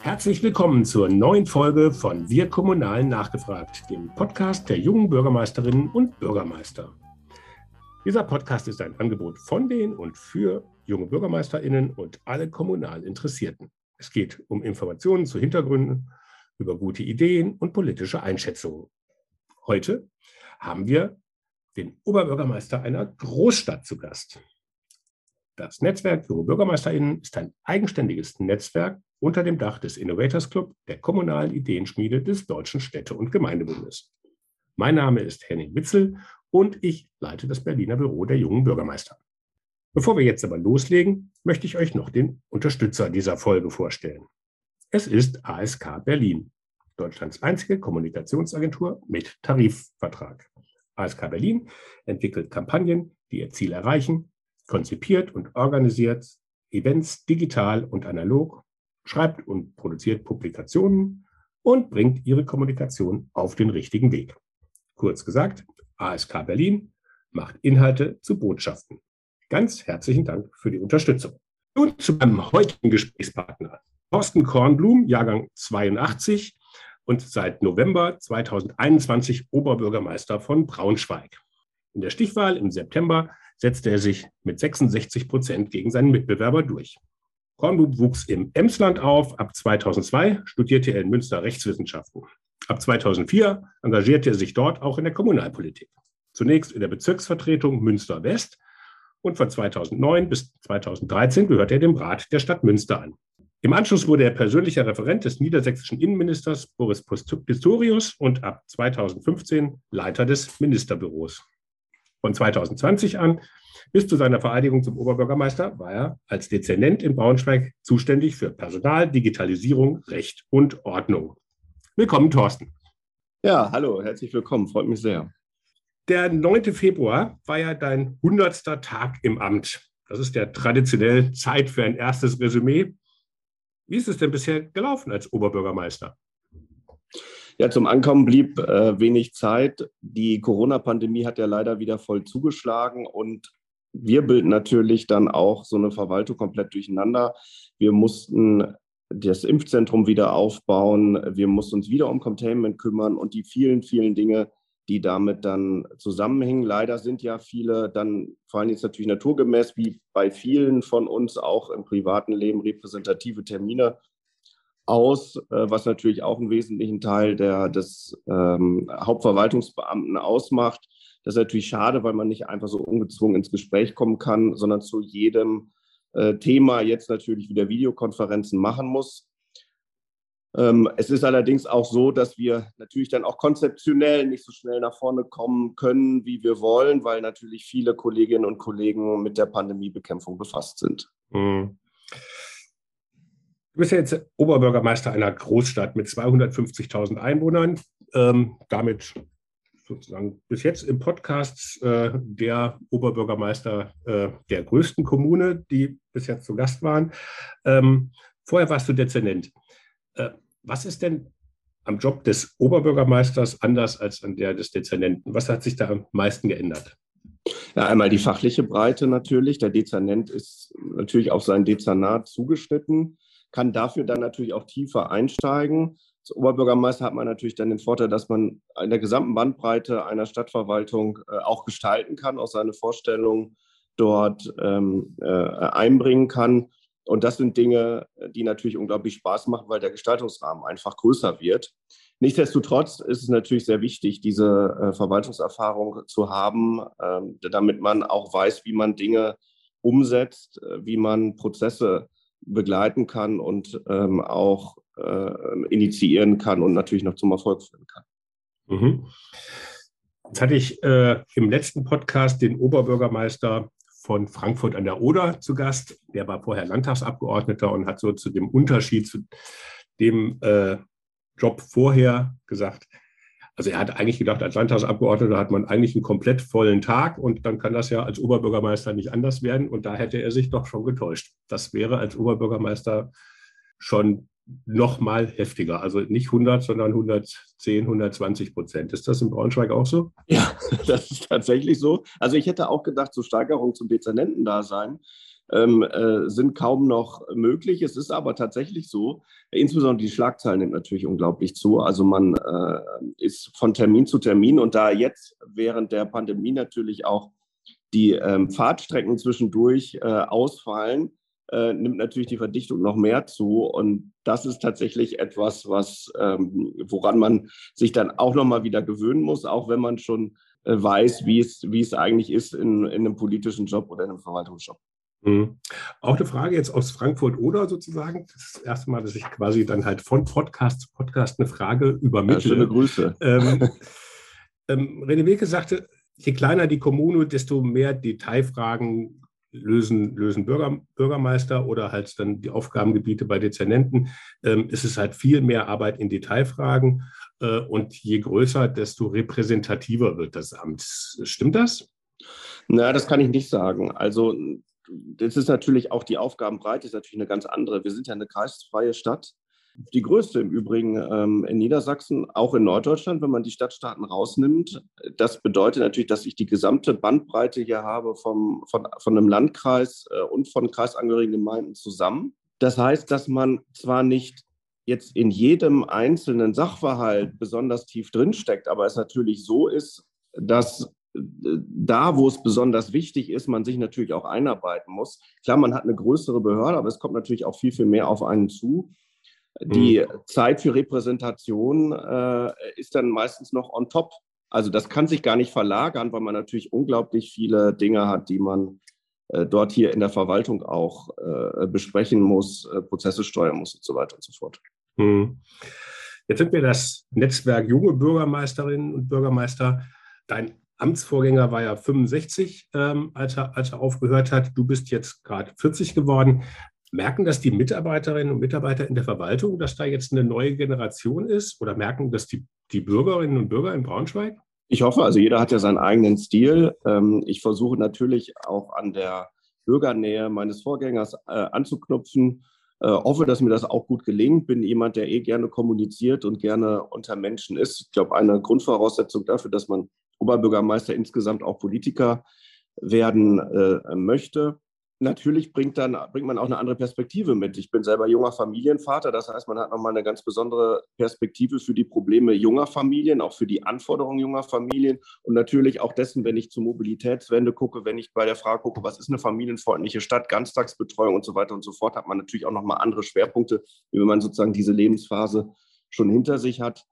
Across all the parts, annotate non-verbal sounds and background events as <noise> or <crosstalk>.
Herzlich willkommen zur neuen Folge von Wir Kommunalen nachgefragt, dem Podcast der jungen Bürgermeisterinnen und Bürgermeister. Dieser Podcast ist ein Angebot von den und für junge Bürgermeisterinnen und alle kommunal Interessierten. Es geht um Informationen zu Hintergründen, über gute Ideen und politische Einschätzungen. Heute haben wir den Oberbürgermeister einer Großstadt zu Gast. Das Netzwerk Junge BürgermeisterInnen ist ein eigenständiges Netzwerk unter dem Dach des Innovators Club, der kommunalen Ideenschmiede des Deutschen Städte- und Gemeindebundes. Mein Name ist Henning Witzel und ich leite das Berliner Büro der jungen Bürgermeister. Bevor wir jetzt aber loslegen, möchte ich euch noch den Unterstützer dieser Folge vorstellen. Es ist ASK Berlin, Deutschlands einzige Kommunikationsagentur mit Tarifvertrag. ASK Berlin entwickelt Kampagnen, die ihr Ziel erreichen, konzipiert und organisiert Events digital und analog, schreibt und produziert Publikationen und bringt ihre Kommunikation auf den richtigen Weg. Kurz gesagt, ASK Berlin macht Inhalte zu Botschaften. Ganz herzlichen Dank für die Unterstützung. Nun zu meinem heutigen Gesprächspartner. Thorsten Kornblum, Jahrgang 82 und seit November 2021 Oberbürgermeister von Braunschweig. In der Stichwahl im September setzte er sich mit 66 Prozent gegen seinen Mitbewerber durch. Kornblum wuchs im Emsland auf. Ab 2002 studierte er in Münster Rechtswissenschaften. Ab 2004 engagierte er sich dort auch in der Kommunalpolitik. Zunächst in der Bezirksvertretung Münster West und von 2009 bis 2013 gehörte er dem Rat der Stadt Münster an. Im Anschluss wurde er persönlicher Referent des niedersächsischen Innenministers Boris Pistorius und ab 2015 Leiter des Ministerbüros. Von 2020 an bis zu seiner Vereidigung zum Oberbürgermeister war er als Dezernent in Braunschweig zuständig für Personal, Digitalisierung, Recht und Ordnung. Willkommen, Thorsten. Ja, hallo, herzlich willkommen, freut mich sehr. Der 9. Februar war ja dein 100. Tag im Amt. Das ist ja traditionell Zeit für ein erstes Resümee. Wie ist es denn bisher gelaufen als Oberbürgermeister? Ja, zum Ankommen blieb äh, wenig Zeit. Die Corona-Pandemie hat ja leider wieder voll zugeschlagen und wir bilden natürlich dann auch so eine Verwaltung komplett durcheinander. Wir mussten das Impfzentrum wieder aufbauen. Wir mussten uns wieder um Containment kümmern und die vielen, vielen Dinge, die damit dann zusammenhängen. Leider sind ja viele dann, vor allem jetzt natürlich naturgemäß, wie bei vielen von uns auch im privaten Leben, repräsentative Termine aus, äh, was natürlich auch einen wesentlichen Teil der, des ähm, Hauptverwaltungsbeamten ausmacht. Das ist natürlich schade, weil man nicht einfach so ungezwungen ins Gespräch kommen kann, sondern zu jedem äh, Thema jetzt natürlich wieder Videokonferenzen machen muss. Ähm, es ist allerdings auch so, dass wir natürlich dann auch konzeptionell nicht so schnell nach vorne kommen können, wie wir wollen, weil natürlich viele Kolleginnen und Kollegen mit der Pandemiebekämpfung befasst sind. Mhm. Du bist ja jetzt Oberbürgermeister einer Großstadt mit 250.000 Einwohnern, ähm, damit sozusagen bis jetzt im Podcast äh, der Oberbürgermeister äh, der größten Kommune, die bis jetzt zu Gast waren. Ähm, vorher warst du Dezernent. Äh, was ist denn am Job des Oberbürgermeisters anders als an der des Dezernenten? Was hat sich da am meisten geändert? Ja, einmal die fachliche Breite natürlich. Der Dezernent ist natürlich auf sein Dezernat zugeschnitten kann dafür dann natürlich auch tiefer einsteigen. Als Oberbürgermeister hat man natürlich dann den Vorteil, dass man in der gesamten Bandbreite einer Stadtverwaltung äh, auch gestalten kann, auch seine Vorstellungen dort ähm, äh, einbringen kann. Und das sind Dinge, die natürlich unglaublich Spaß machen, weil der Gestaltungsrahmen einfach größer wird. Nichtsdestotrotz ist es natürlich sehr wichtig, diese äh, Verwaltungserfahrung zu haben, ähm, damit man auch weiß, wie man Dinge umsetzt, äh, wie man Prozesse begleiten kann und ähm, auch äh, initiieren kann und natürlich noch zum Erfolg führen kann. Mhm. Jetzt hatte ich äh, im letzten Podcast den Oberbürgermeister von Frankfurt an der Oder zu Gast. Der war vorher Landtagsabgeordneter und hat so zu dem Unterschied zu dem äh, Job vorher gesagt, also er hat eigentlich gedacht, als Landtagsabgeordneter hat man eigentlich einen komplett vollen Tag und dann kann das ja als Oberbürgermeister nicht anders werden. Und da hätte er sich doch schon getäuscht. Das wäre als Oberbürgermeister schon noch mal heftiger. Also nicht 100, sondern 110, 120 Prozent. Ist das in Braunschweig auch so? Ja, <laughs> das ist tatsächlich so. Also ich hätte auch gedacht, so Steigerung zum Dezernentendasein ähm, äh, sind kaum noch möglich. Es ist aber tatsächlich so, insbesondere die Schlagzeilen nimmt natürlich unglaublich zu. Also man äh, ist von Termin zu Termin und da jetzt während der Pandemie natürlich auch die ähm, Fahrtstrecken zwischendurch äh, ausfallen, äh, nimmt natürlich die Verdichtung noch mehr zu. Und das ist tatsächlich etwas, was, ähm, woran man sich dann auch nochmal wieder gewöhnen muss, auch wenn man schon äh, weiß, wie es, wie es eigentlich ist in, in einem politischen Job oder in einem Verwaltungsjob. Mhm. Auch eine Frage jetzt aus Frankfurt oder sozusagen. Das ist das erste Mal, dass ich quasi dann halt von Podcast zu Podcast eine Frage übermittle. Ja, schöne Grüße. Ähm, ähm, René Wilke sagte, je kleiner die Kommune, desto mehr Detailfragen lösen, lösen Bürger, Bürgermeister oder halt dann die Aufgabengebiete bei Dezernenten. Ähm, es ist halt viel mehr Arbeit in Detailfragen äh, und je größer, desto repräsentativer wird das Amt. Stimmt das? Na, das kann ich nicht sagen. Also das ist natürlich auch die Aufgabenbreite ist natürlich eine ganz andere. Wir sind ja eine kreisfreie Stadt. Die größte im Übrigen ähm, in Niedersachsen, auch in Norddeutschland, wenn man die Stadtstaaten rausnimmt. Das bedeutet natürlich, dass ich die gesamte Bandbreite hier habe vom, von, von einem Landkreis äh, und von kreisangehörigen Gemeinden zusammen. Das heißt, dass man zwar nicht jetzt in jedem einzelnen Sachverhalt besonders tief drinsteckt, aber es natürlich so ist, dass da, wo es besonders wichtig ist, man sich natürlich auch einarbeiten muss. Klar, man hat eine größere Behörde, aber es kommt natürlich auch viel, viel mehr auf einen zu. Die mhm. Zeit für Repräsentation äh, ist dann meistens noch on top. Also das kann sich gar nicht verlagern, weil man natürlich unglaublich viele Dinge hat, die man äh, dort hier in der Verwaltung auch äh, besprechen muss, äh, Prozesse steuern muss und so weiter und so fort. Mhm. Jetzt sind wir das Netzwerk junge Bürgermeisterinnen und Bürgermeister. Dein Amtsvorgänger war ja 65, ähm, als, er, als er aufgehört hat. Du bist jetzt gerade 40 geworden. Merken das die Mitarbeiterinnen und Mitarbeiter in der Verwaltung, dass da jetzt eine neue Generation ist? Oder merken das die, die Bürgerinnen und Bürger in Braunschweig? Ich hoffe, also jeder hat ja seinen eigenen Stil. Ähm, ich versuche natürlich auch an der Bürgernähe meines Vorgängers äh, anzuknüpfen. Äh, hoffe, dass mir das auch gut gelingt. Bin jemand, der eh gerne kommuniziert und gerne unter Menschen ist. Ich glaube, eine Grundvoraussetzung dafür, dass man Oberbürgermeister insgesamt auch Politiker werden äh, möchte. Natürlich bringt, dann, bringt man auch eine andere Perspektive mit. Ich bin selber junger Familienvater, das heißt, man hat nochmal eine ganz besondere Perspektive für die Probleme junger Familien, auch für die Anforderungen junger Familien und natürlich auch dessen, wenn ich zur Mobilitätswende gucke, wenn ich bei der Frage gucke, was ist eine familienfreundliche Stadt, Ganztagsbetreuung und so weiter und so fort, hat man natürlich auch nochmal andere Schwerpunkte, wie wenn man sozusagen diese Lebensphase schon hinter sich hat.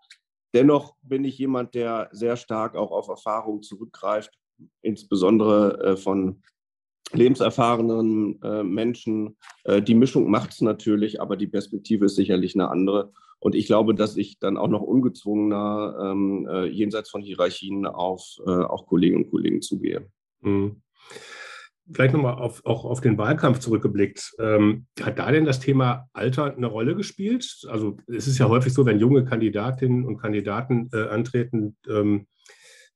Dennoch bin ich jemand, der sehr stark auch auf Erfahrungen zurückgreift, insbesondere äh, von lebenserfahrenen äh, Menschen. Äh, die Mischung macht es natürlich, aber die Perspektive ist sicherlich eine andere. Und ich glaube, dass ich dann auch noch ungezwungener ähm, äh, jenseits von Hierarchien auf auch Kolleginnen und Kollegen zugehe. Mhm. Vielleicht nochmal auf, auch auf den Wahlkampf zurückgeblickt. Ähm, hat da denn das Thema Alter eine Rolle gespielt? Also es ist ja häufig so, wenn junge Kandidatinnen und Kandidaten äh, antreten, ähm,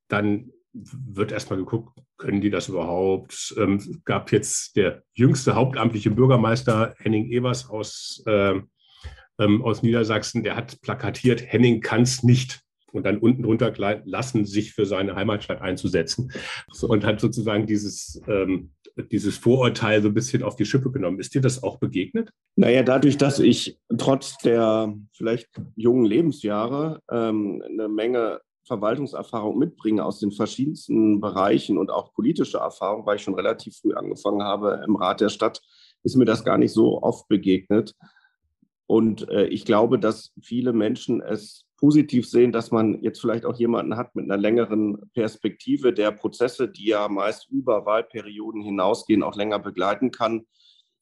dann wird erstmal geguckt, können die das überhaupt? Ähm, gab jetzt der jüngste hauptamtliche Bürgermeister Henning Evers aus, äh, ähm, aus Niedersachsen, der hat plakatiert, Henning kann es nicht und dann unten drunter lassen, sich für seine Heimatstadt einzusetzen. Und hat sozusagen dieses, ähm, dieses Vorurteil so ein bisschen auf die Schippe genommen. Ist dir das auch begegnet? Naja, dadurch, dass ich trotz der vielleicht jungen Lebensjahre ähm, eine Menge Verwaltungserfahrung mitbringe aus den verschiedensten Bereichen und auch politische Erfahrung, weil ich schon relativ früh angefangen habe im Rat der Stadt, ist mir das gar nicht so oft begegnet. Und äh, ich glaube, dass viele Menschen es positiv sehen, dass man jetzt vielleicht auch jemanden hat mit einer längeren Perspektive, der Prozesse, die ja meist über Wahlperioden hinausgehen, auch länger begleiten kann.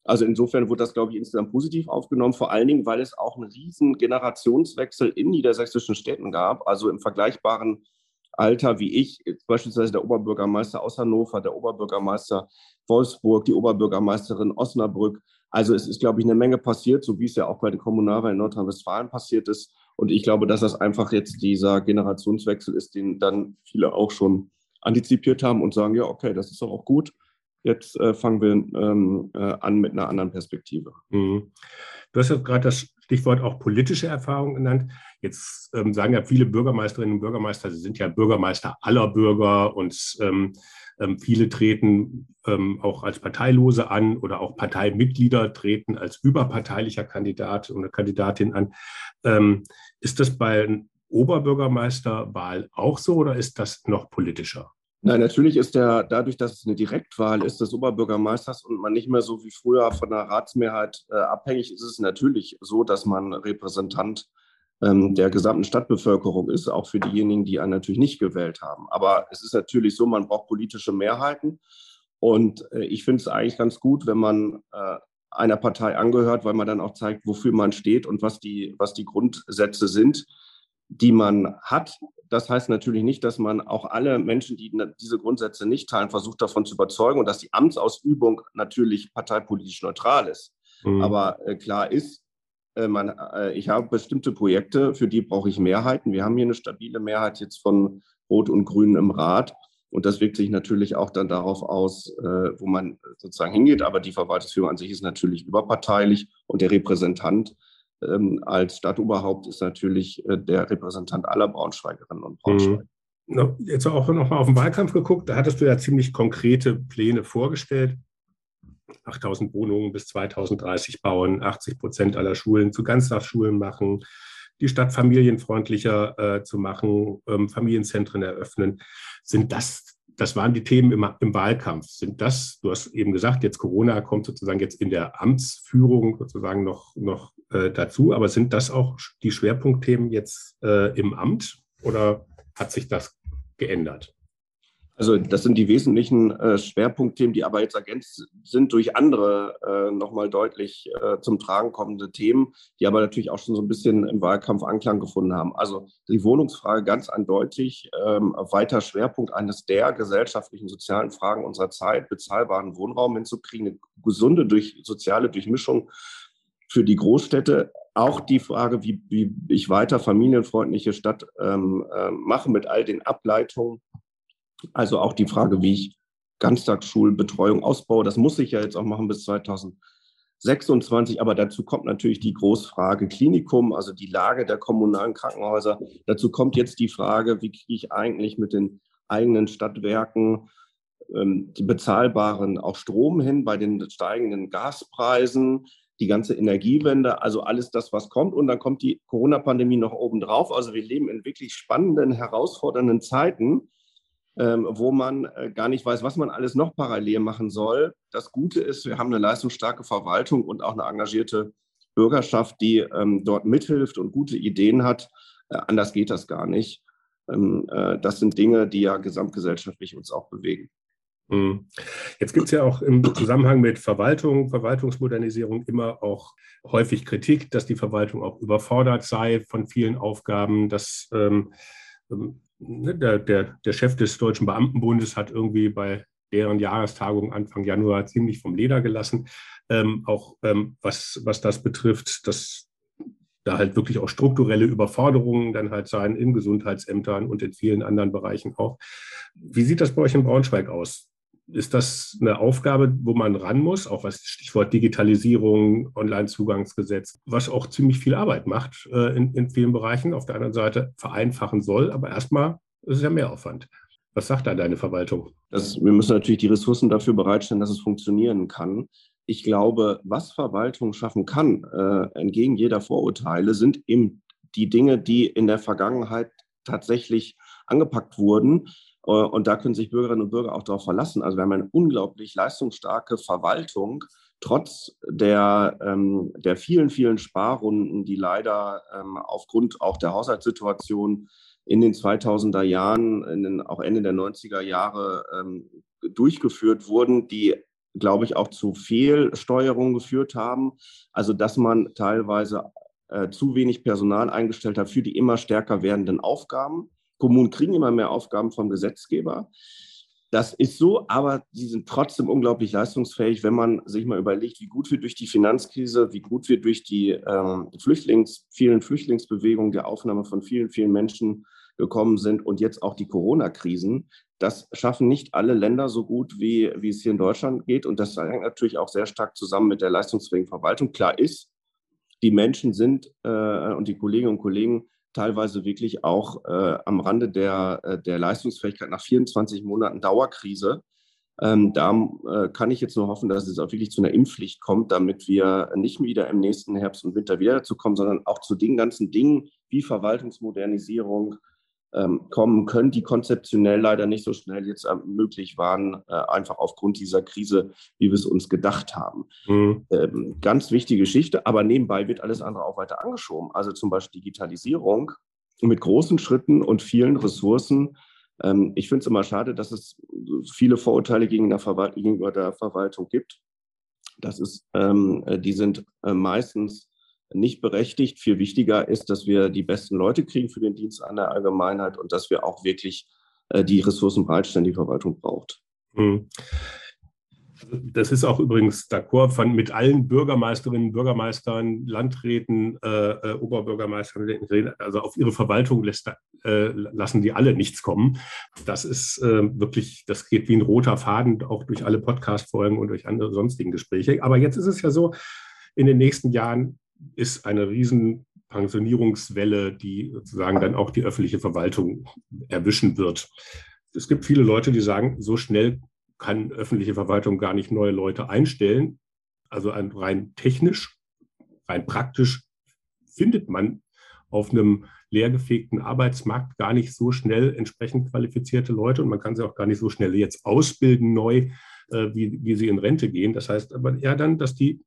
Also insofern wurde das, glaube ich, insgesamt positiv aufgenommen, vor allen Dingen, weil es auch einen riesen Generationswechsel in niedersächsischen Städten gab. Also im vergleichbaren Alter wie ich, beispielsweise der Oberbürgermeister aus Hannover, der Oberbürgermeister Wolfsburg, die Oberbürgermeisterin Osnabrück. Also es ist, glaube ich, eine Menge passiert, so wie es ja auch bei den Kommunalwahlen in Nordrhein-Westfalen passiert ist. Und ich glaube, dass das einfach jetzt dieser Generationswechsel ist, den dann viele auch schon antizipiert haben und sagen, ja, okay, das ist doch auch gut. Jetzt äh, fangen wir ähm, äh, an mit einer anderen Perspektive. Mhm. Du hast ja gerade das Stichwort auch politische Erfahrung genannt. Jetzt ähm, sagen ja viele Bürgermeisterinnen und Bürgermeister, sie sind ja Bürgermeister aller Bürger und ähm, Ähm, viele treten ähm, auch als Parteilose an oder auch Parteimitglieder treten als überparteilicher Kandidat oder Kandidatin an. Ähm, ist das bei Oberbürgermeisterwahl auch so oder ist das noch politischer? Nein, natürlich ist der, dadurch, dass es eine Direktwahl ist des Oberbürgermeisters und man nicht mehr so wie früher von der Ratsmehrheit äh, abhängig ist, ist es natürlich so, dass man Repräsentant ähm, der gesamten Stadtbevölkerung ist, auch für diejenigen, die einen natürlich nicht gewählt haben. Aber es ist natürlich so, man braucht politische Mehrheiten. Und äh, ich finde es eigentlich ganz gut, wenn man äh, einer Partei angehört, weil man dann auch zeigt, wofür man steht und was die, was die Grundsätze sind, die man hat. Das heißt natürlich nicht, dass man auch alle Menschen, die diese Grundsätze nicht teilen, versucht davon zu überzeugen und dass die Amtsausübung natürlich parteipolitisch neutral ist. Mhm. Aber äh, klar ist, äh, man, äh, ich habe bestimmte Projekte, für die brauche ich Mehrheiten. Wir haben hier eine stabile Mehrheit jetzt von Rot und Grün im Rat. Und das wirkt sich natürlich auch dann darauf aus, äh, wo man sozusagen hingeht. Aber die Verwaltungsführung an sich ist natürlich überparteilich und der Repräsentant ähm, als Stadtoberhaupt ist natürlich der Repräsentant aller Braunschweigerinnen und Braunschweiger. Mhm. Jetzt auch noch mal auf den Wahlkampf geguckt. Da hattest du ja ziemlich konkrete Pläne vorgestellt. 8000 Wohnungen bis 2030 bauen, 80 Prozent aller Schulen zu Ganztagsschulen machen, die Stadt familienfreundlicher äh, zu machen, ähm, Familienzentren eröffnen. Sind das, das waren die Themen im, im, Wahlkampf. Sind das, du hast eben gesagt, jetzt Corona kommt sozusagen jetzt in der Amtsführung sozusagen noch, noch äh, dazu, aber sind das auch die Schwerpunktthemen jetzt äh, im Amt oder hat sich das geändert? Also das sind die wesentlichen äh, Schwerpunktthemen, die aber jetzt ergänzt sind durch andere äh, nochmal deutlich äh, zum Tragen kommende Themen, die aber natürlich auch schon so ein bisschen im Wahlkampf Anklang gefunden haben. Also die Wohnungsfrage ganz eindeutig ähm, weiter Schwerpunkt eines der gesellschaftlichen sozialen Fragen unserer Zeit, bezahlbaren Wohnraum hinzukriegen, eine gesunde durch soziale Durchmischung für die Großstädte. Auch die Frage, wie, wie ich weiter familienfreundliche Stadt ähm, äh, mache mit all den Ableitungen also auch die Frage, wie ich Ganztagsschulbetreuung ausbaue, das muss ich ja jetzt auch machen bis 2026. Aber dazu kommt natürlich die Großfrage Klinikum, also die Lage der kommunalen Krankenhäuser. Dazu kommt jetzt die Frage, wie kriege ich eigentlich mit den eigenen Stadtwerken ähm, die bezahlbaren auch Strom hin bei den steigenden Gaspreisen, die ganze Energiewende, also alles das, was kommt. Und dann kommt die Corona-Pandemie noch obendrauf. Also wir leben in wirklich spannenden, herausfordernden Zeiten ähm, wo man äh, gar nicht weiß, was man alles noch parallel machen soll. Das Gute ist, wir haben eine leistungsstarke Verwaltung und auch eine engagierte Bürgerschaft, die ähm, dort mithilft und gute Ideen hat. Äh, anders geht das gar nicht. Ähm, äh, das sind Dinge, die ja gesamtgesellschaftlich uns auch bewegen. Mhm. Jetzt gibt es ja auch im Zusammenhang mit Verwaltung, Verwaltungsmodernisierung immer auch häufig Kritik, dass die Verwaltung auch überfordert sei von vielen Aufgaben, dass ähm, ähm Ne, der, der, der Chef des Deutschen Beamtenbundes hat irgendwie bei deren Jahrestagung Anfang Januar ziemlich vom Leder gelassen. Ähm, auch ähm, was, was das betrifft, dass da halt wirklich auch strukturelle Überforderungen dann halt sein in Gesundheitsämtern und in vielen anderen Bereichen auch. Wie sieht das bei euch in Braunschweig aus? Ist das eine Aufgabe, wo man ran muss, auch was Stichwort Digitalisierung, Online-Zugangsgesetz, was auch ziemlich viel Arbeit macht äh, in, in, vielen Bereichen. Auf der anderen Seite vereinfachen soll, aber erstmal ist es ja mehr Aufwand. Was sagt da deine Verwaltung? Das, wir müssen natürlich die Ressourcen dafür bereitstellen, dass es funktionieren kann. Ich glaube, was Verwaltung schaffen kann, äh, entgegen jeder Vorurteile, sind eben die Dinge, die in der Vergangenheit tatsächlich angepackt wurden und da können sich Bürgerinnen und Bürger auch darauf verlassen. Also wir haben eine unglaublich leistungsstarke Verwaltung, trotz der, ähm, der vielen, vielen Sparrunden, die leider ähm, aufgrund auch der Haushaltssituation in den 2000er Jahren, in den, auch Ende der 90er Jahre ähm, durchgeführt wurden, die glaube ich, auch zu Fehlsteuerung geführt haben. Also, dass man teilweise äh, zu wenig Personal eingestellt hat für die immer stärker werdenden Aufgaben. Kommunen kriegen immer mehr Aufgaben vom Gesetzgeber. Das ist so, aber sie sind trotzdem unglaublich leistungsfähig, wenn man sich mal überlegt, wie gut wir durch die Finanzkrise, wie gut wir durch die ähm, Flüchtlings, vielen Flüchtlingsbewegungen, der Aufnahme von vielen, vielen Menschen gekommen sind und jetzt auch die Corona-Krisen. Das schaffen nicht alle Länder so gut, wie, wie es hier in Deutschland geht. Und das hängt natürlich auch sehr stark zusammen mit der leistungsfähigen Verwaltung. Klar ist, die Menschen sind äh, und die Kolleginnen und Kollegen teilweise wirklich auch äh, am Rande der, äh, der Leistungsfähigkeit nach 24 Monaten Dauerkrise. Ähm, da äh, kann ich jetzt nur hoffen, dass es auch wirklich zu einer Impfpflicht kommt, damit wir nicht wieder im nächsten Herbst und Winter wieder dazu kommen, sondern auch zu den ganzen Dingen wie Verwaltungsmodernisierung, kommen können, die konzeptionell leider nicht so schnell jetzt äh, möglich waren, äh, einfach aufgrund dieser Krise, wie wir es uns gedacht haben. Mhm. Ähm, ganz wichtige Geschichte, aber nebenbei wird alles andere auch weiter angeschoben. Also zum Beispiel Digitalisierung mit großen Schritten und vielen Ressourcen. Ähm, ich finde es immer schade, dass es viele Vorurteile gegenüber der Verwaltung gibt. Das ist, ähm, äh, die sind äh, meistens nicht berechtigt. Viel wichtiger ist, dass wir die besten Leute kriegen für den Dienst an der Allgemeinheit und dass wir auch wirklich äh, die Ressourcen bereitstellen, die Verwaltung braucht. Mhm. Das ist auch übrigens d'accord von mit allen Bürgermeisterinnen, Bürgermeistern, Landräten, äh, äh, Oberbürgermeistern, also auf ihre Verwaltung lässt, äh, lassen die alle nichts kommen. Das ist äh, wirklich, das geht wie ein roter Faden auch durch alle Podcast-Folgen und durch andere sonstigen Gespräche. Aber jetzt ist es ja so, in den nächsten Jahren ist eine riesen Pensionierungswelle, die sozusagen dann auch die öffentliche Verwaltung erwischen wird. Es gibt viele Leute, die sagen, so schnell kann öffentliche Verwaltung gar nicht neue Leute einstellen. Also rein technisch, rein praktisch findet man auf einem leergefegten Arbeitsmarkt gar nicht so schnell entsprechend qualifizierte Leute und man kann sie auch gar nicht so schnell jetzt ausbilden neu, äh, wie, wie sie in Rente gehen. Das heißt aber eher dann, dass die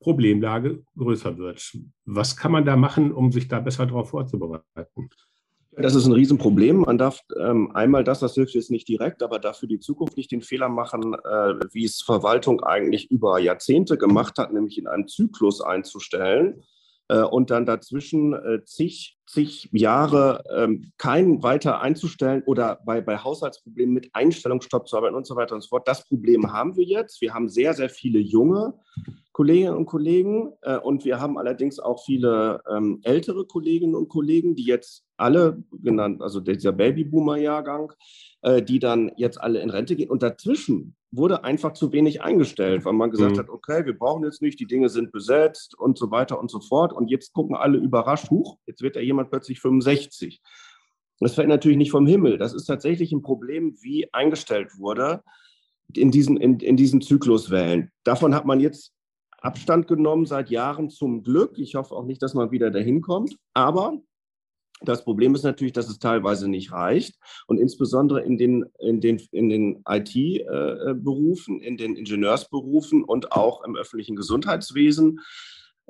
Problemlage größer wird. Was kann man da machen, um sich da besser darauf vorzubereiten? Das ist ein Riesenproblem. Man darf ähm, einmal das, das hilft jetzt nicht direkt, aber dafür die Zukunft nicht den Fehler machen, äh, wie es Verwaltung eigentlich über Jahrzehnte gemacht hat, nämlich in einem Zyklus einzustellen äh, und dann dazwischen äh, zig, zig Jahre ähm, keinen weiter einzustellen oder bei, bei Haushaltsproblemen mit Einstellungsstopp zu arbeiten und so weiter und so fort. Das Problem haben wir jetzt. Wir haben sehr, sehr viele junge Kolleginnen und Kollegen. Äh, und wir haben allerdings auch viele ähm, ältere Kolleginnen und Kollegen, die jetzt alle genannt, also dieser Babyboomer-Jahrgang, äh, die dann jetzt alle in Rente gehen. Und dazwischen wurde einfach zu wenig eingestellt, weil man gesagt mhm. hat, okay, wir brauchen jetzt nicht, die Dinge sind besetzt und so weiter und so fort. Und jetzt gucken alle überrascht, huch, jetzt wird ja jemand plötzlich 65. Das fällt natürlich nicht vom Himmel. Das ist tatsächlich ein Problem, wie eingestellt wurde in diesen, in, in diesen Zykluswellen. Davon hat man jetzt Abstand genommen seit Jahren zum Glück. Ich hoffe auch nicht, dass man wieder dahin kommt. Aber das Problem ist natürlich, dass es teilweise nicht reicht. Und insbesondere in den, in den, in den IT-Berufen, in den Ingenieursberufen und auch im öffentlichen Gesundheitswesen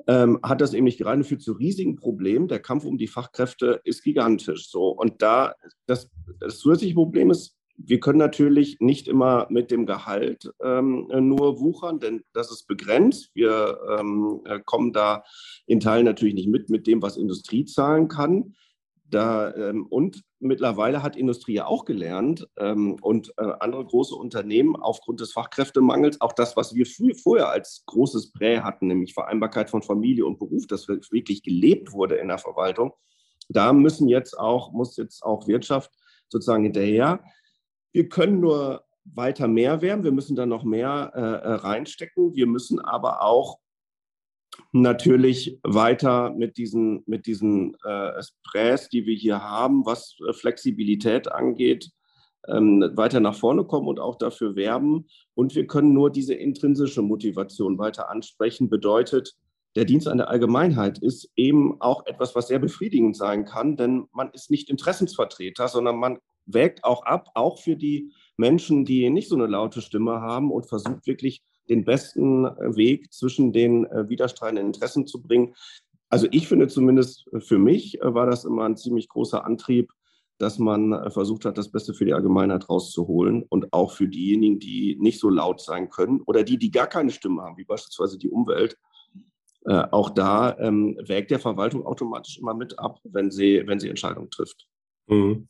ähm, hat das eben nicht gerade führt zu riesigen Problemen. Der Kampf um die Fachkräfte ist gigantisch. So. Und da das, das zusätzliche Problem ist, wir können natürlich nicht immer mit dem Gehalt ähm, nur wuchern, denn das ist begrenzt. Wir ähm, äh, kommen da in Teilen natürlich nicht mit, mit dem, was Industrie zahlen kann. Da, ähm, und mittlerweile hat Industrie ja auch gelernt ähm, und äh, andere große Unternehmen aufgrund des Fachkräftemangels, auch das, was wir früh, vorher als großes Prä hatten, nämlich Vereinbarkeit von Familie und Beruf, das wirklich gelebt wurde in der Verwaltung, da müssen jetzt auch, muss jetzt auch Wirtschaft sozusagen hinterher wir können nur weiter mehr werden. Wir müssen da noch mehr äh, äh, reinstecken. Wir müssen aber auch natürlich weiter mit diesen, mit diesen äh, Sprays, die wir hier haben, was äh, Flexibilität angeht, ähm, weiter nach vorne kommen und auch dafür werben. Und wir können nur diese intrinsische Motivation weiter ansprechen. Bedeutet, der Dienst an der Allgemeinheit ist eben auch etwas, was sehr befriedigend sein kann, denn man ist nicht Interessensvertreter, sondern man wägt auch ab, auch für die Menschen, die nicht so eine laute Stimme haben und versucht wirklich den besten äh, Weg zwischen den äh, widerstreitenden Interessen zu bringen. Also ich finde zumindest für mich äh, war das immer ein ziemlich großer Antrieb, dass man versucht hat, das Beste für die Allgemeinheit rauszuholen und auch für diejenigen, die nicht so laut sein können oder die, die gar keine Stimme haben, wie beispielsweise die Umwelt. Äh, auch da ähm, wägt der Verwaltung automatisch immer mit ab, wenn sie, wenn sie Entscheidungen trifft. Mhm.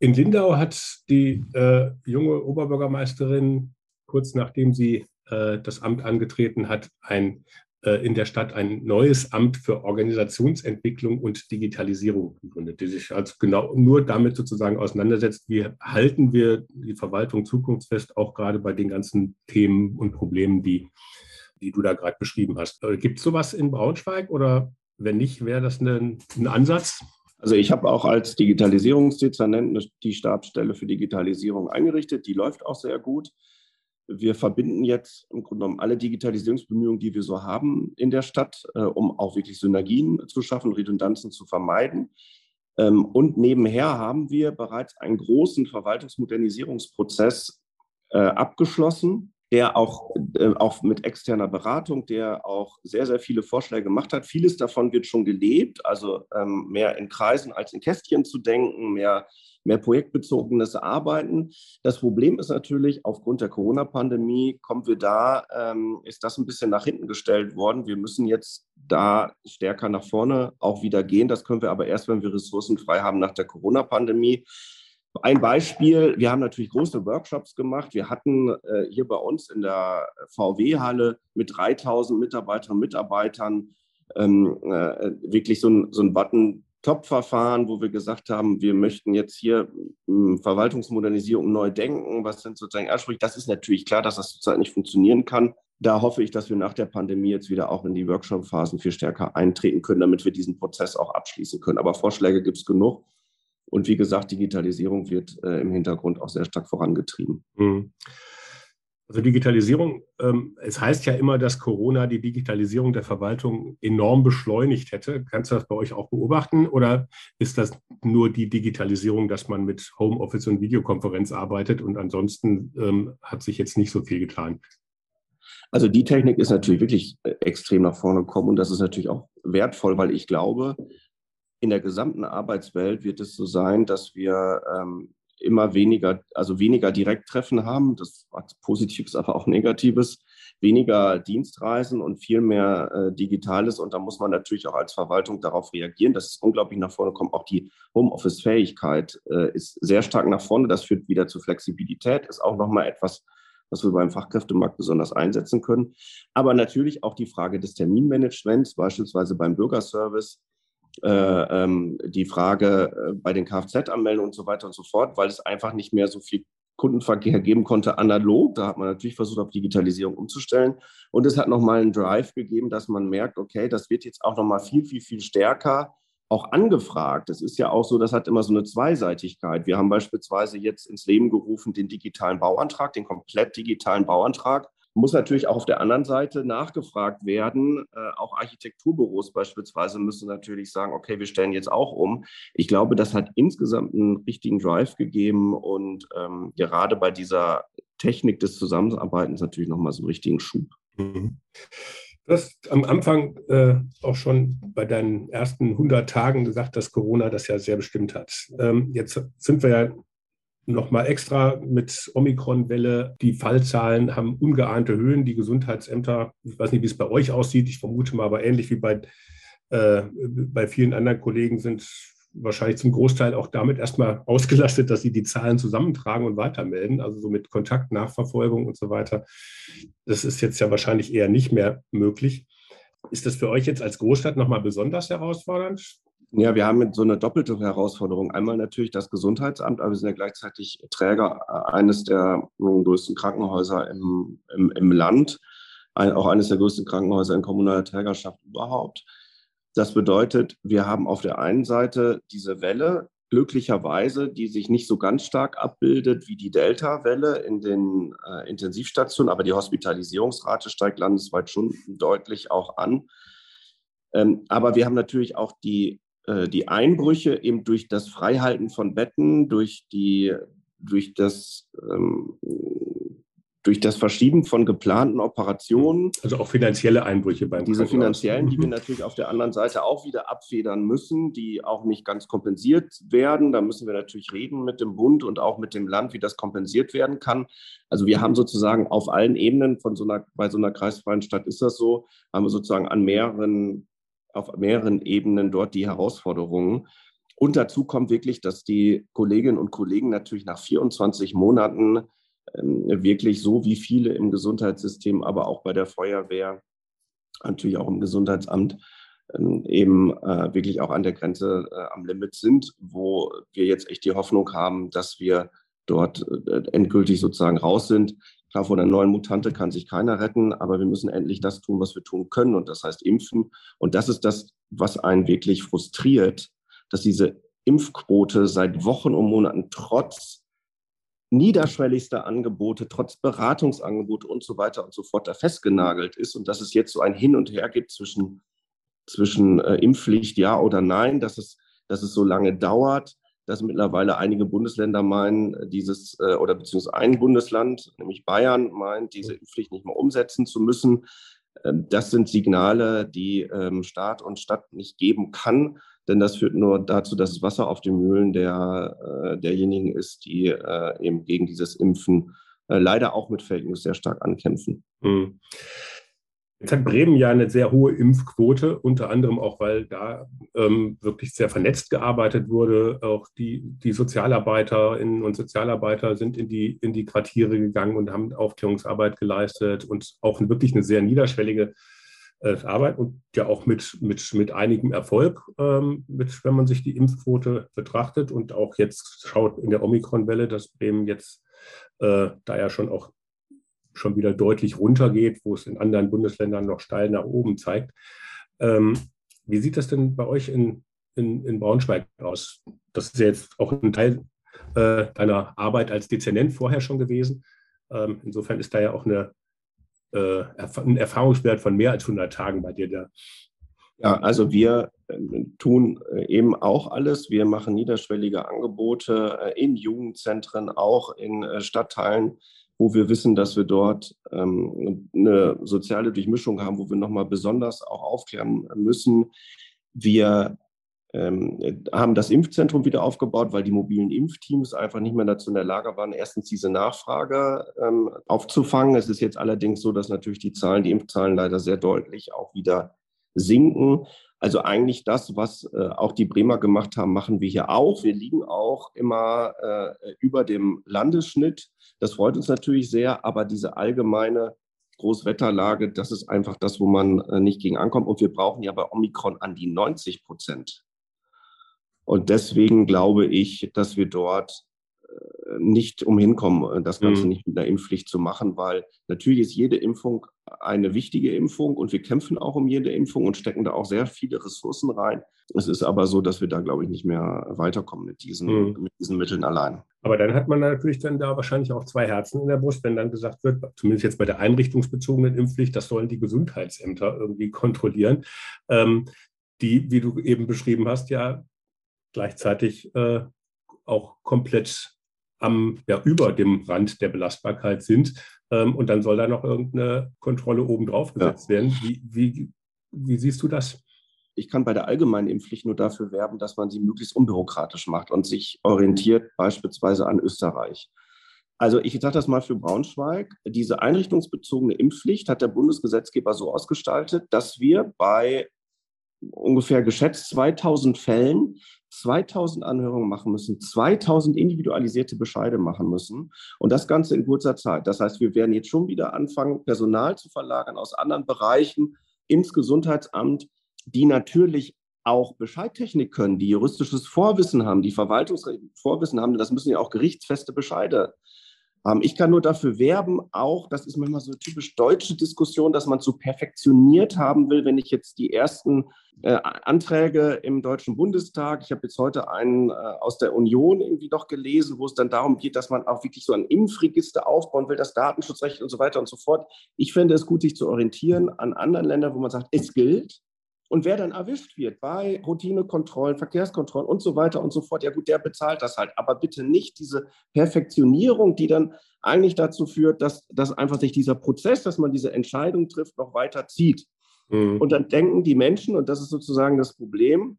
In Lindau hat die äh, junge Oberbürgermeisterin kurz nachdem sie äh, das Amt angetreten hat, ein, äh, in der Stadt ein neues Amt für Organisationsentwicklung und Digitalisierung gegründet, die sich also genau nur damit sozusagen auseinandersetzt, wie halten wir die Verwaltung zukunftsfest, auch gerade bei den ganzen Themen und Problemen, die, die du da gerade beschrieben hast. Äh, Gibt es sowas in Braunschweig oder wenn nicht, wäre das ein, ein Ansatz? Also ich habe auch als Digitalisierungsdezernent die Stabsstelle für Digitalisierung eingerichtet. Die läuft auch sehr gut. Wir verbinden jetzt im Grunde genommen alle Digitalisierungsbemühungen, die wir so haben in der Stadt, äh, um auch wirklich Synergien zu schaffen, Redundanzen zu vermeiden. Ähm, und nebenher haben wir bereits einen großen Verwaltungsmodernisierungsprozess äh, abgeschlossen, der auch, äh, auch mit externer Beratung, der auch sehr, sehr viele Vorschläge gemacht hat. Vieles davon wird schon gelebt, also ähm, mehr in Kreisen als in Kästchen zu denken, mehr mehr projektbezogenes Arbeiten. Das Problem ist natürlich, aufgrund der Corona-Pandemie kommen wir da, ähm, ist das ein bisschen nach hinten gestellt worden. Wir müssen jetzt da stärker nach vorne auch wieder gehen. Das können wir aber erst, wenn wir Ressourcen frei haben nach der Corona-Pandemie. Ein Beispiel, wir haben natürlich große Workshops gemacht. Wir hatten äh, hier bei uns in der VW-Halle mit 3000 Mitarbeiterinnen und Mitarbeitern ähm, äh, wirklich so ein, so ein Button Top-Verfahren, wo wir gesagt haben, wir möchten jetzt hier hm, Verwaltungsmodernisierung neu denken. Was sind sozusagen Ansprüche? Das ist natürlich klar, dass das sozusagen nicht funktionieren kann. Da hoffe ich, dass wir nach der Pandemie jetzt wieder auch in die Workshop-Phasen viel stärker eintreten können, damit wir diesen Prozess auch abschließen können. Aber Vorschläge gibt es genug. Und wie gesagt, Digitalisierung wird äh, im Hintergrund auch sehr stark vorangetrieben. Mhm. Also Digitalisierung, ähm, es heißt ja immer, dass Corona die Digitalisierung der Verwaltung enorm beschleunigt hätte. Kannst du das bei euch auch beobachten oder ist das nur die Digitalisierung, dass man mit Homeoffice und Videokonferenz arbeitet und ansonsten ähm, hat sich jetzt nicht so viel getan? Also die Technik ist natürlich wirklich äh, extrem nach vorne gekommen und das ist natürlich auch wertvoll, weil ich glaube, in der gesamten Arbeitswelt wird es so sein, dass wir ähm, immer weniger, also weniger Direkttreffen haben. Das hat Positives, aber auch Negatives. Weniger Dienstreisen und viel mehr äh, Digitales. Und da muss man natürlich auch als Verwaltung darauf reagieren. Das ist unglaublich nach vorne kommt. Auch die Homeoffice-Fähigkeit äh, ist sehr stark nach vorne. Das führt wieder zu Flexibilität. Ist auch nochmal etwas, was wir beim Fachkräftemarkt besonders einsetzen können. Aber natürlich auch die Frage des Terminmanagements, beispielsweise beim Bürgerservice äh, ähm, die Frage äh, bei den Kfz-Anmeldungen und so weiter und so fort, weil es einfach nicht mehr so viel Kundenverkehr geben konnte analog. Da hat man natürlich versucht, auf Digitalisierung umzustellen. Und es hat nochmal einen Drive gegeben, dass man merkt, okay, das wird jetzt auch nochmal viel, viel, viel stärker auch angefragt. Es ist ja auch so, das hat immer so eine Zweiseitigkeit. Wir haben beispielsweise jetzt ins Leben gerufen den digitalen Bauantrag, den komplett digitalen Bauantrag muss natürlich auch auf der anderen Seite nachgefragt werden. Äh, auch Architekturbüros beispielsweise müssen natürlich sagen, okay, wir stellen jetzt auch um. Ich glaube, das hat insgesamt einen richtigen Drive gegeben und ähm, gerade bei dieser Technik des Zusammenarbeitens natürlich nochmal so einen richtigen Schub. Mhm. Du hast am Anfang äh, auch schon bei deinen ersten 100 Tagen gesagt, dass Corona das ja sehr bestimmt hat. Ähm, jetzt sind wir ja nochmal extra mit Omikron-Welle. Die Fallzahlen haben ungeahnte Höhen. Die Gesundheitsämter, ich weiß nicht, wie es bei euch aussieht, ich vermute mal, aber ähnlich wie bei, äh, bei vielen anderen Kollegen sind wahrscheinlich zum Großteil auch damit erstmal <laughs> ausgelastet, dass sie die Zahlen zusammentragen und weitermelden, also so mit Kontaktnachverfolgung und so weiter. Das ist jetzt ja wahrscheinlich eher nicht mehr möglich. Ist das für euch jetzt als Großstadt nochmal besonders herausfordernd? Ja, wir haben so eine doppelte Herausforderung. Einmal natürlich das Gesundheitsamt, aber wir sind ja gleichzeitig Träger äh, eines der größten Krankenhäuser im, im, im Land, ein, auch eines der größten Krankenhäuser in kommunaler Trägerschaft überhaupt. Das bedeutet, wir haben auf der einen Seite diese Welle, glücklicherweise, die sich nicht so ganz stark abbildet wie die Delta-Welle in den äh, Intensivstationen, aber die Hospitalisierungsrate steigt landesweit schon deutlich auch an. Ähm, aber wir haben natürlich auch die äh, die Einbrüche eben durch das Freihalten von Betten, durch, die, durch, das, ähm, durch das Verschieben von geplanten Operationen. Also auch finanzielle Einbrüche beim Diese finanziellen, die wir mhm. natürlich auf der anderen Seite auch wieder abfedern müssen, die auch nicht ganz kompensiert werden. Da müssen wir natürlich reden mit dem Bund und auch mit dem Land, wie das kompensiert werden kann. Also wir haben sozusagen auf allen Ebenen von so einer, bei so einer kreisfreien Stadt ist das so, haben wir sozusagen an mehreren auf mehreren Ebenen dort die Herausforderungen. Und dazu kommt wirklich, dass die Kolleginnen und Kollegen natürlich nach 24 Monaten ähm, wirklich so wie viele im Gesundheitssystem, aber auch bei der Feuerwehr, natürlich auch im Gesundheitsamt, ähm, eben äh, wirklich auch an der Grenze äh, am Limit sind, wo wir jetzt echt die Hoffnung haben, dass wir dort äh, endgültig sozusagen raus sind. Klar, vor der neuen Mutante kann sich keiner retten, aber wir müssen endlich das tun, was wir tun können und das heißt impfen. Und das ist das, was einen wirklich frustriert, dass diese Impfquote seit Wochen und Monaten trotz niederschwelligster Angebote, trotz Beratungsangebote und so weiter und so fort da festgenagelt ist und dass es jetzt so ein Hin und Her gibt zwischen, zwischen äh, Impfpflicht, ja oder nein, dass es, dass es so lange dauert, dass mittlerweile einige Bundesländer meinen, dieses, äh, oder beziehungsweise ein Bundesland, nämlich Bayern, meint, diese Impfpflicht nicht mehr umsetzen zu müssen. Ähm, das sind Signale, die ähm, Staat und Stadt nicht geben kann, denn das führt nur dazu, dass es Wasser auf den Mühlen der, äh, derjenigen ist, die äh, eben gegen dieses Impfen leider auch mit Fake News sehr stark ankämpfen. Mhm. Jetzt hat Bremen ja eine sehr hohe Impfquote, unter anderem auch, weil da ähm, wirklich sehr vernetzt gearbeitet wurde. Auch die, die Sozialarbeiterinnen und Sozialarbeiter sind in die, in die Quartiere gegangen und haben Aufklärungsarbeit geleistet und auch wirklich eine sehr niederschwellige äh, Arbeit und ja auch mit, mit, mit einigem Erfolg, ähm, mit, wenn man sich die Impfquote betrachtet und auch jetzt schaut in der Omikron-Welle, dass Bremen jetzt äh, da ja schon auch schon wieder deutlich runtergeht, wo es in anderen Bundesländern noch steil nach oben zeigt. Ähm, wie sieht das denn bei euch in, in, in Braunschweig aus? Das ist ja jetzt auch ein Teil äh, deiner Arbeit als Dezernent vorher schon gewesen. Ähm, insofern ist da ja auch eine äh, ein Erfahrungswert von mehr als 100 Tagen bei dir da. Ja, also wir äh, tun äh, eben auch alles. Wir machen niederschwellige Angebote in Jugendzentren, auch in Stadtteilen, wo wir wissen, dass wir dort ähm, eine soziale Durchmischung haben, wo wir nochmal besonders auch aufklären müssen. Wir ähm, haben das Impfzentrum wieder aufgebaut, weil die mobilen Impfteams einfach nicht mehr dazu in der Lage waren, erstens diese Nachfrage ähm, aufzufangen. Es ist jetzt allerdings so, dass natürlich die Zahlen, die Impfzahlen leider sehr deutlich auch wieder sinken. Also eigentlich das, was äh, auch die Bremer gemacht haben, machen wir hier auch. Wir liegen auch immer äh, über dem Landesschnitt. Das freut uns natürlich sehr, aber diese allgemeine Großwetterlage, das ist einfach das, wo man äh, nicht gegen ankommt. Und wir brauchen ja bei Omikron an die 90 Prozent. Und deswegen glaube ich, dass wir dort äh, nicht umhin kommen, äh, das Ganze mhm. nicht mit einer Impfpflicht zu machen, weil natürlich ist jede Impfung eine wichtige Impfung und wir kämpfen auch um jede Impfung und stecken da auch sehr viele Ressourcen rein. Es ist aber so, dass wir da, glaube ich, nicht mehr weiterkommen mit diesen, mhm. mit diesen Mitteln allein. Aber dann hat man natürlich dann da wahrscheinlich auch zwei Herzen in der Brust, wenn dann gesagt wird, zumindest jetzt bei der einrichtungsbezogenen Impfpflicht, das sollen die Gesundheitsämter irgendwie kontrollieren, ähm, die, wie du eben beschrieben hast, ja gleichzeitig äh, auch komplett am, ja, über dem Rand der Belastbarkeit sind. Ähm, und dann soll da noch irgendeine Kontrolle obendrauf gesetzt ja. werden. Wie, wie, wie siehst du das? Ich kann bei der allgemeinen Impfpflicht nur dafür werben, dass man sie möglichst unbürokratisch macht und sich orientiert beispielsweise an Österreich. Also ich sage das mal für Braunschweig. Diese einrichtungsbezogene Impfpflicht hat der Bundesgesetzgeber so ausgestaltet, dass wir bei ungefähr geschätzt 2000 Fällen 2000 Anhörungen machen müssen, 2000 individualisierte Bescheide machen müssen und das Ganze in kurzer Zeit. Das heißt, wir werden jetzt schon wieder anfangen, Personal zu verlagern aus anderen Bereichen ins Gesundheitsamt, die natürlich auch Bescheidtechnik können, die juristisches Vorwissen haben, die Verwaltungsvorwissen haben. Das müssen ja auch gerichtsfeste Bescheide ich kann nur dafür werben, auch, das ist manchmal so eine typisch deutsche Diskussion, dass man so perfektioniert haben will, wenn ich jetzt die ersten äh, Anträge im Deutschen Bundestag, ich habe jetzt heute einen äh, aus der Union irgendwie doch gelesen, wo es dann darum geht, dass man auch wirklich so ein Impfregister aufbauen will, das Datenschutzrecht und so weiter und so fort. Ich fände es gut, sich zu orientieren an anderen Ländern, wo man sagt, es gilt. Und wer dann erwischt wird bei Routinekontrollen, Verkehrskontrollen und so weiter und so fort, ja gut, der bezahlt das halt. Aber bitte nicht diese Perfektionierung, die dann eigentlich dazu führt, dass, dass einfach sich dieser Prozess, dass man diese Entscheidung trifft, noch weiter zieht. Mhm. Und dann denken die Menschen, und das ist sozusagen das Problem,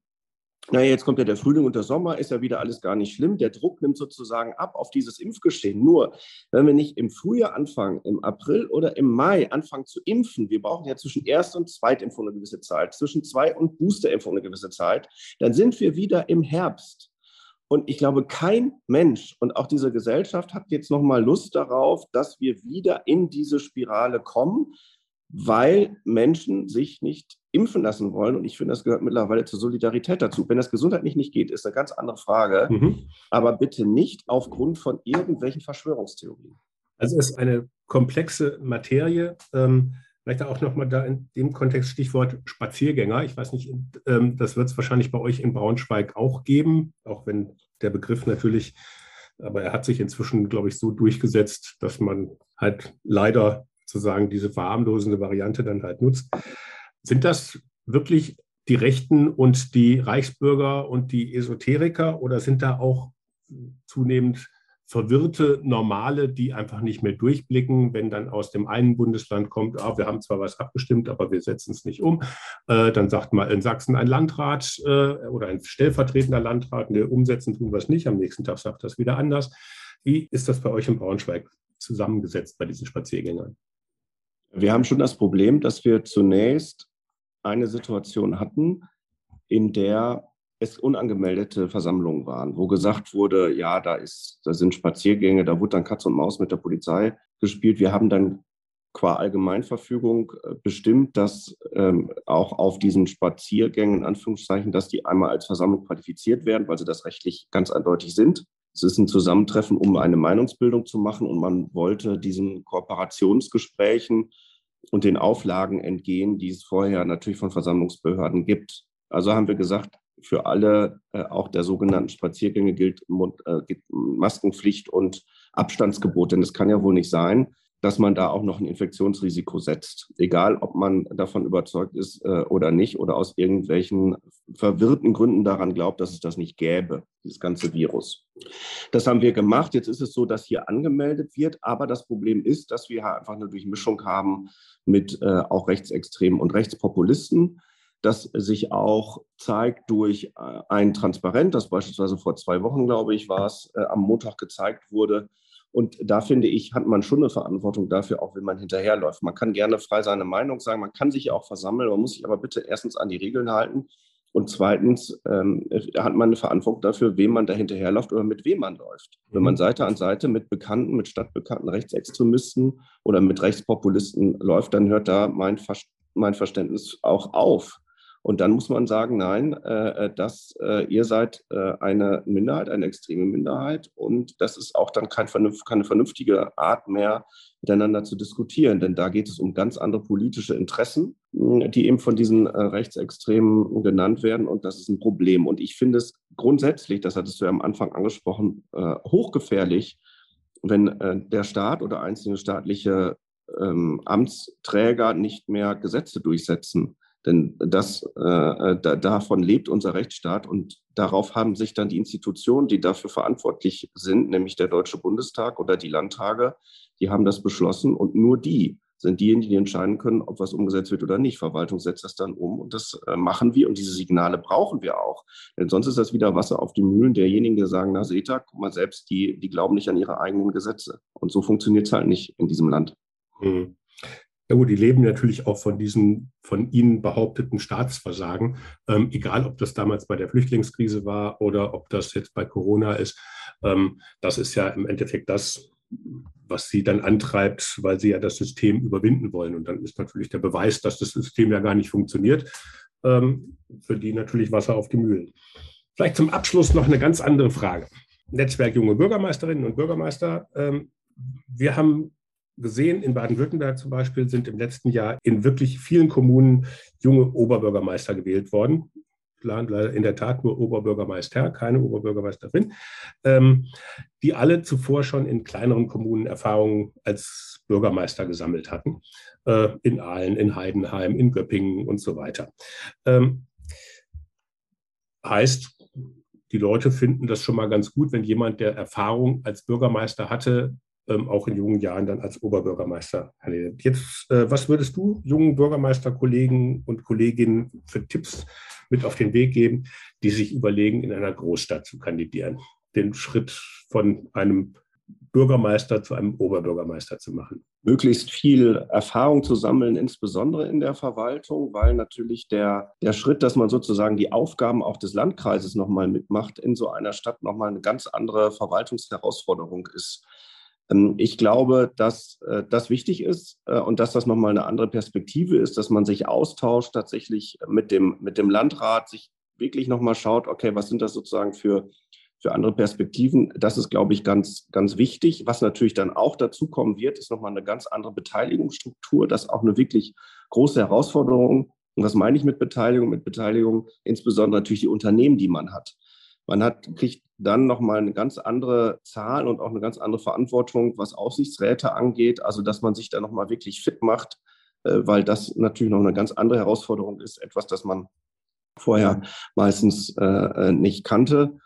naja, jetzt kommt ja der Frühling und der Sommer, ist ja wieder alles gar nicht schlimm. Der Druck nimmt sozusagen ab auf dieses Impfgeschehen. Nur, wenn wir nicht im Frühjahr anfangen, im April oder im Mai anfangen zu impfen, wir brauchen ja zwischen Erst- und Zweitimpfung eine gewisse Zeit, zwischen Zwei- und Boosterimpfung eine gewisse Zeit, dann sind wir wieder im Herbst. Und ich glaube, kein Mensch und auch diese Gesellschaft hat jetzt nochmal Lust darauf, dass wir wieder in diese Spirale kommen, weil Menschen sich nicht impfen lassen wollen. Und ich finde, das gehört mittlerweile zur Solidarität dazu. Wenn das gesundheitlich nicht geht, ist eine ganz andere Frage. Mhm. Aber bitte nicht aufgrund von irgendwelchen Verschwörungstheorien. Also es ist eine komplexe Materie. Ähm, Vielleicht auch nochmal da in dem Kontext Stichwort Spaziergänger. Ich weiß nicht, ähm, das wird es wahrscheinlich bei euch in Braunschweig auch geben, auch wenn der Begriff natürlich, aber er hat sich inzwischen, glaube ich, so durchgesetzt, dass man halt leider sozusagen diese verharmlosende Variante dann halt nutzt. Sind das wirklich die Rechten und die Reichsbürger und die Esoteriker oder sind da auch zunehmend verwirrte Normale, die einfach nicht mehr durchblicken, wenn dann aus dem einen Bundesland kommt, ah, wir haben zwar was abgestimmt, aber wir setzen es nicht um. Äh, dann sagt mal in Sachsen ein Landrat äh, oder ein stellvertretender Landrat, ne, umsetzen tun wir es nicht, am nächsten Tag sagt das wieder anders. Wie ist das bei euch in Braunschweig zusammengesetzt bei diesen Spaziergängern? Wir haben schon das Problem, dass wir zunächst eine Situation hatten, in der es unangemeldete Versammlungen waren, wo gesagt wurde, ja, da, ist, da sind Spaziergänge, da wurde dann Katz und Maus mit der Polizei gespielt. Wir haben dann qua Allgemeinverfügung äh, bestimmt, dass ähm, auch auf diesen Spaziergängen, in Anführungszeichen, dass die einmal als Versammlung qualifiziert werden, weil sie das rechtlich ganz eindeutig sind. Es ist ein Zusammentreffen, um eine Meinungsbildung zu machen und man wollte diesen Kooperationsgesprächen und den Auflagen entgehen, die es vorher natürlich von Versammlungsbehörden gibt. Also haben wir gesagt, für alle, äh, auch der sogenannten Spaziergänge gilt, äh, Maskenpflicht und Abstandsgebot. Denn es kann ja wohl nicht sein, dass man da auch noch ein Infektionsrisiko setzt. Egal, ob man davon überzeugt ist äh, oder nicht oder aus irgendwelchen verwirrten Gründen daran glaubt, dass es das nicht gäbe, dieses ganze Virus. Das haben wir gemacht. Jetzt ist es so, dass hier angemeldet wird. Aber das Problem ist, dass wir einfach eine Durchmischung haben mit äh, auch Rechtsextremen und Rechtspopulisten das sich auch zeigt durch äh, ein Transparent, das beispielsweise vor zwei Wochen, glaube ich, war es, äh, am Montag gezeigt wurde. Und da finde ich, hat man schon eine Verantwortung dafür, auch wenn man hinterherläuft. Man kann gerne frei seine Meinung sagen, man kann sich ja auch versammeln, man muss sich aber bitte erstens an die Regeln halten und zweitens ähm, hat man eine Verantwortung dafür, wem man da hinterherläuft oder mit wem man läuft. Wenn man mhm. Seite an Seite mit bekannten, mit stadtbekannten Rechtsextremisten oder mit Rechtspopulisten läuft, dann hört da mein, mein Verständnis auch auf. Und dann muss man sagen, nein, äh, äh, das, äh, ihr seid äh, eine Minderheit, eine extreme Minderheit. Und das ist auch dann kein vernünft, keine vernünftige Art mehr, miteinander zu diskutieren. Denn da geht es um ganz andere politische Interessen, die eben von diesen äh, Rechtsextremen genannt werden. Und das ist ein Problem. Und ich finde es grundsätzlich, das hattest du ja am Anfang angesprochen, äh, hochgefährlich, wenn der Staat oder einzelne staatliche ähm, Amtsträger nicht mehr Gesetze durchsetzen. Denn das, äh, da, davon lebt unser Rechtsstaat und darauf haben sich dann die Institutionen, die dafür verantwortlich sind, nämlich der Deutsche Bundestag oder die Landtage, die haben das beschlossen und nur die sind diejenigen, die entscheiden können, ob was umgesetzt wird oder nicht. Verwaltung setzt das dann um und das äh, machen wir und diese Signale brauchen wir auch. Denn sonst ist das wieder Wasser auf die Mühlen derjenigen, die sagen, na seht ihr, guck mal selbst, die, die glauben nicht an ihre eigenen Gesetze. Und so funktioniert es halt nicht in diesem Land. Mhm. Ja gut, die leben natürlich auch von diesen von ihnen behaupteten Staatsversagen, ähm, egal ob das damals bei der Flüchtlingskrise war oder ob das jetzt bei Corona ist. Ähm, das ist ja im Endeffekt das, was sie dann antreibt, weil sie ja das System überwinden wollen. Und dann ist natürlich der Beweis, dass das System ja gar nicht funktioniert, ähm, für die natürlich Wasser auf die Mühlen. Vielleicht zum Abschluss noch eine ganz andere Frage. Netzwerk junge Bürgermeisterinnen und Bürgermeister. Ähm, wir haben gesehen, in Baden-Württemberg zum Beispiel sind im letzten Jahr in wirklich vielen Kommunen junge Oberbürgermeister gewählt worden. In der Tat nur Oberbürgermeister, keine Oberbürgermeisterin, ähm, die alle zuvor schon in kleineren Kommunen Erfahrungen als Bürgermeister gesammelt hatten. Äh, in Aalen, in Heidenheim, in Göppingen und so weiter. Ähm, heißt, die Leute finden das schon mal ganz gut, wenn jemand, der Erfahrung als Bürgermeister hatte, auch in jungen Jahren dann als Oberbürgermeister erlebt. Jetzt, äh, was würdest du jungen Bürgermeisterkollegen und Kolleginnen für Tipps mit auf den Weg geben, die sich überlegen, in einer Großstadt zu kandidieren? Den Schritt von einem Bürgermeister zu einem Oberbürgermeister zu machen. Möglichst viel Erfahrung zu sammeln, insbesondere in der Verwaltung, weil natürlich der, der Schritt, dass man sozusagen die Aufgaben auch des Landkreises nochmal mitmacht, in so einer Stadt nochmal eine ganz andere Verwaltungsherausforderung ist. Ähm, ich glaube, dass äh, das wichtig ist äh, und dass das nochmal eine andere Perspektive ist, dass man sich austauscht tatsächlich mit dem, mit dem Landrat, sich wirklich nochmal schaut, okay, was sind das sozusagen für, für andere Perspektiven. Das ist, glaube ich, ganz, ganz wichtig. Was natürlich dann auch dazu kommen wird, ist nochmal eine ganz andere Beteiligungsstruktur. Das ist auch eine wirklich große Herausforderung. Und was meine ich mit Beteiligung? Mit Beteiligung insbesondere natürlich die Unternehmen, die man hat. Man hat, kriegt dann nochmal eine ganz andere Zahl und auch eine ganz andere Verantwortung, was Aufsichtsräte angeht. Also, dass man sich da nochmal wirklich fit macht, äh, weil das natürlich noch eine ganz andere Herausforderung ist. Etwas, das man vorher meistens äh, äh nicht kannte.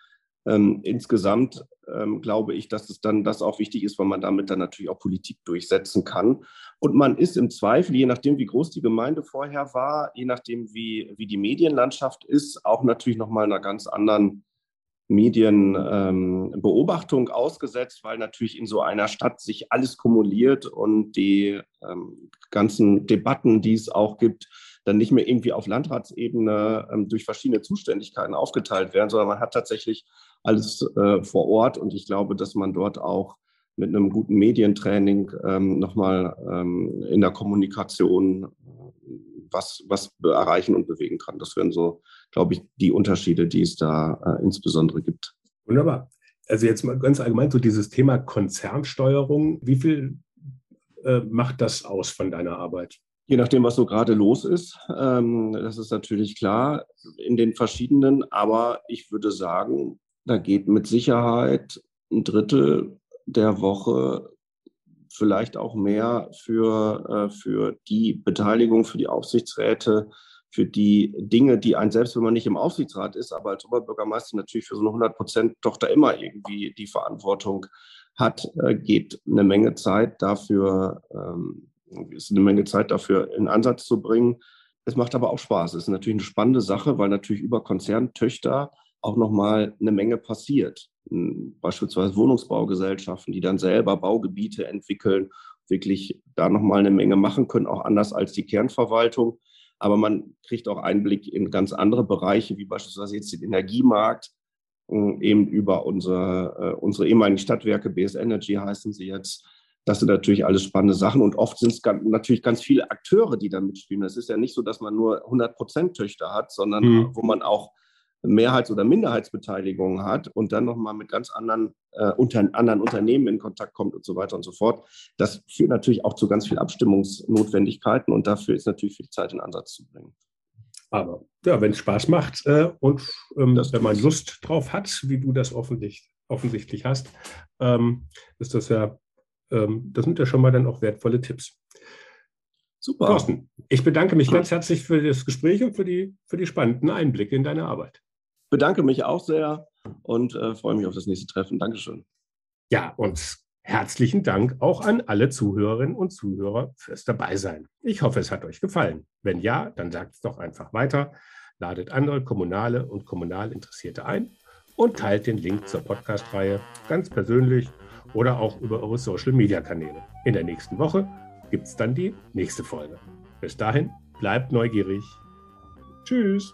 Ähm, insgesamt ähm, glaube ich, dass es dann das auch wichtig ist, weil man damit dann natürlich auch Politik durchsetzen kann. Und man ist im Zweifel, je nachdem, wie groß die Gemeinde vorher war, je nachdem, wie, wie die Medienlandschaft ist, auch natürlich nochmal einer ganz anderen Medienbeobachtung ähm, ausgesetzt, weil natürlich in so einer Stadt sich alles kumuliert und die ähm, ganzen Debatten, die es auch gibt, dann nicht mehr irgendwie auf Landratsebene ähm, durch verschiedene Zuständigkeiten aufgeteilt werden, sondern man hat tatsächlich alles äh, vor Ort. Und ich glaube, dass man dort auch mit einem guten Medientraining ähm, nochmal ähm, in der Kommunikation was, was erreichen und bewegen kann. Das wären so, glaube ich, die Unterschiede, die es da äh, insbesondere gibt. Wunderbar. Also jetzt mal ganz allgemein so dieses Thema Konzernsteuerung. Wie viel äh, macht das aus von deiner Arbeit? Je nachdem, was so gerade los ist. Ähm, das ist natürlich klar in den verschiedenen. Aber ich würde sagen, da geht mit Sicherheit ein Drittel der Woche, vielleicht auch mehr für, äh, für die Beteiligung, für die Aufsichtsräte, für die Dinge, die ein selbst, wenn man nicht im Aufsichtsrat ist, aber als Oberbürgermeister natürlich für so eine 100 Prozent Tochter immer irgendwie die Verantwortung hat, äh, geht eine Menge Zeit dafür, ähm, ist eine Menge Zeit dafür in Ansatz zu bringen. Es macht aber auch Spaß. Es ist natürlich eine spannende Sache, weil natürlich über Konzerntöchter auch nochmal eine Menge passiert. Hm, beispielsweise Wohnungsbaugesellschaften, die dann selber Baugebiete entwickeln, wirklich da nochmal eine Menge machen können, auch anders als die Kernverwaltung. Aber man kriegt auch Einblick in ganz andere Bereiche, wie beispielsweise jetzt den Energiemarkt, hm, eben über unsere, äh, unsere ehemaligen Stadtwerke, BS Energy heißen sie jetzt. Das sind natürlich alles spannende Sachen und oft sind es natürlich ganz viele Akteure, die da mitspielen. Es ist ja nicht so, dass man nur 100 Prozent Töchter hat, sondern mhm. wo man auch Mehrheits- oder Minderheitsbeteiligung hat und dann nochmal mit ganz anderen, äh, unter, anderen Unternehmen in Kontakt kommt und so weiter und so fort. Das führt natürlich auch zu ganz vielen Abstimmungsnotwendigkeiten und dafür ist natürlich viel Zeit in Ansatz zu bringen. Aber ja, wenn es Spaß macht äh, und ähm, wenn man Lust drauf hat, wie du das offensichtlich, offensichtlich hast, ähm, ist das ja, ähm, das sind ja schon mal dann auch wertvolle Tipps. Super. Thorsten, ich bedanke mich ganz herzlich für das Gespräch und für die, für die spannenden Einblicke in deine Arbeit bedanke mich auch sehr und äh, freue mich auf das nächste Treffen. Dankeschön. Ja, und herzlichen Dank auch an alle Zuhörerinnen und Zuhörer fürs Dabeisein. Ich hoffe, es hat euch gefallen. Wenn ja, dann sagt es doch einfach weiter, ladet andere kommunale und kommunal Interessierte ein und teilt den Link zur Podcast-Reihe ganz persönlich oder auch über eure Social-Media-Kanäle. In der nächsten Woche gibt es dann die nächste Folge. Bis dahin, bleibt neugierig. Tschüss.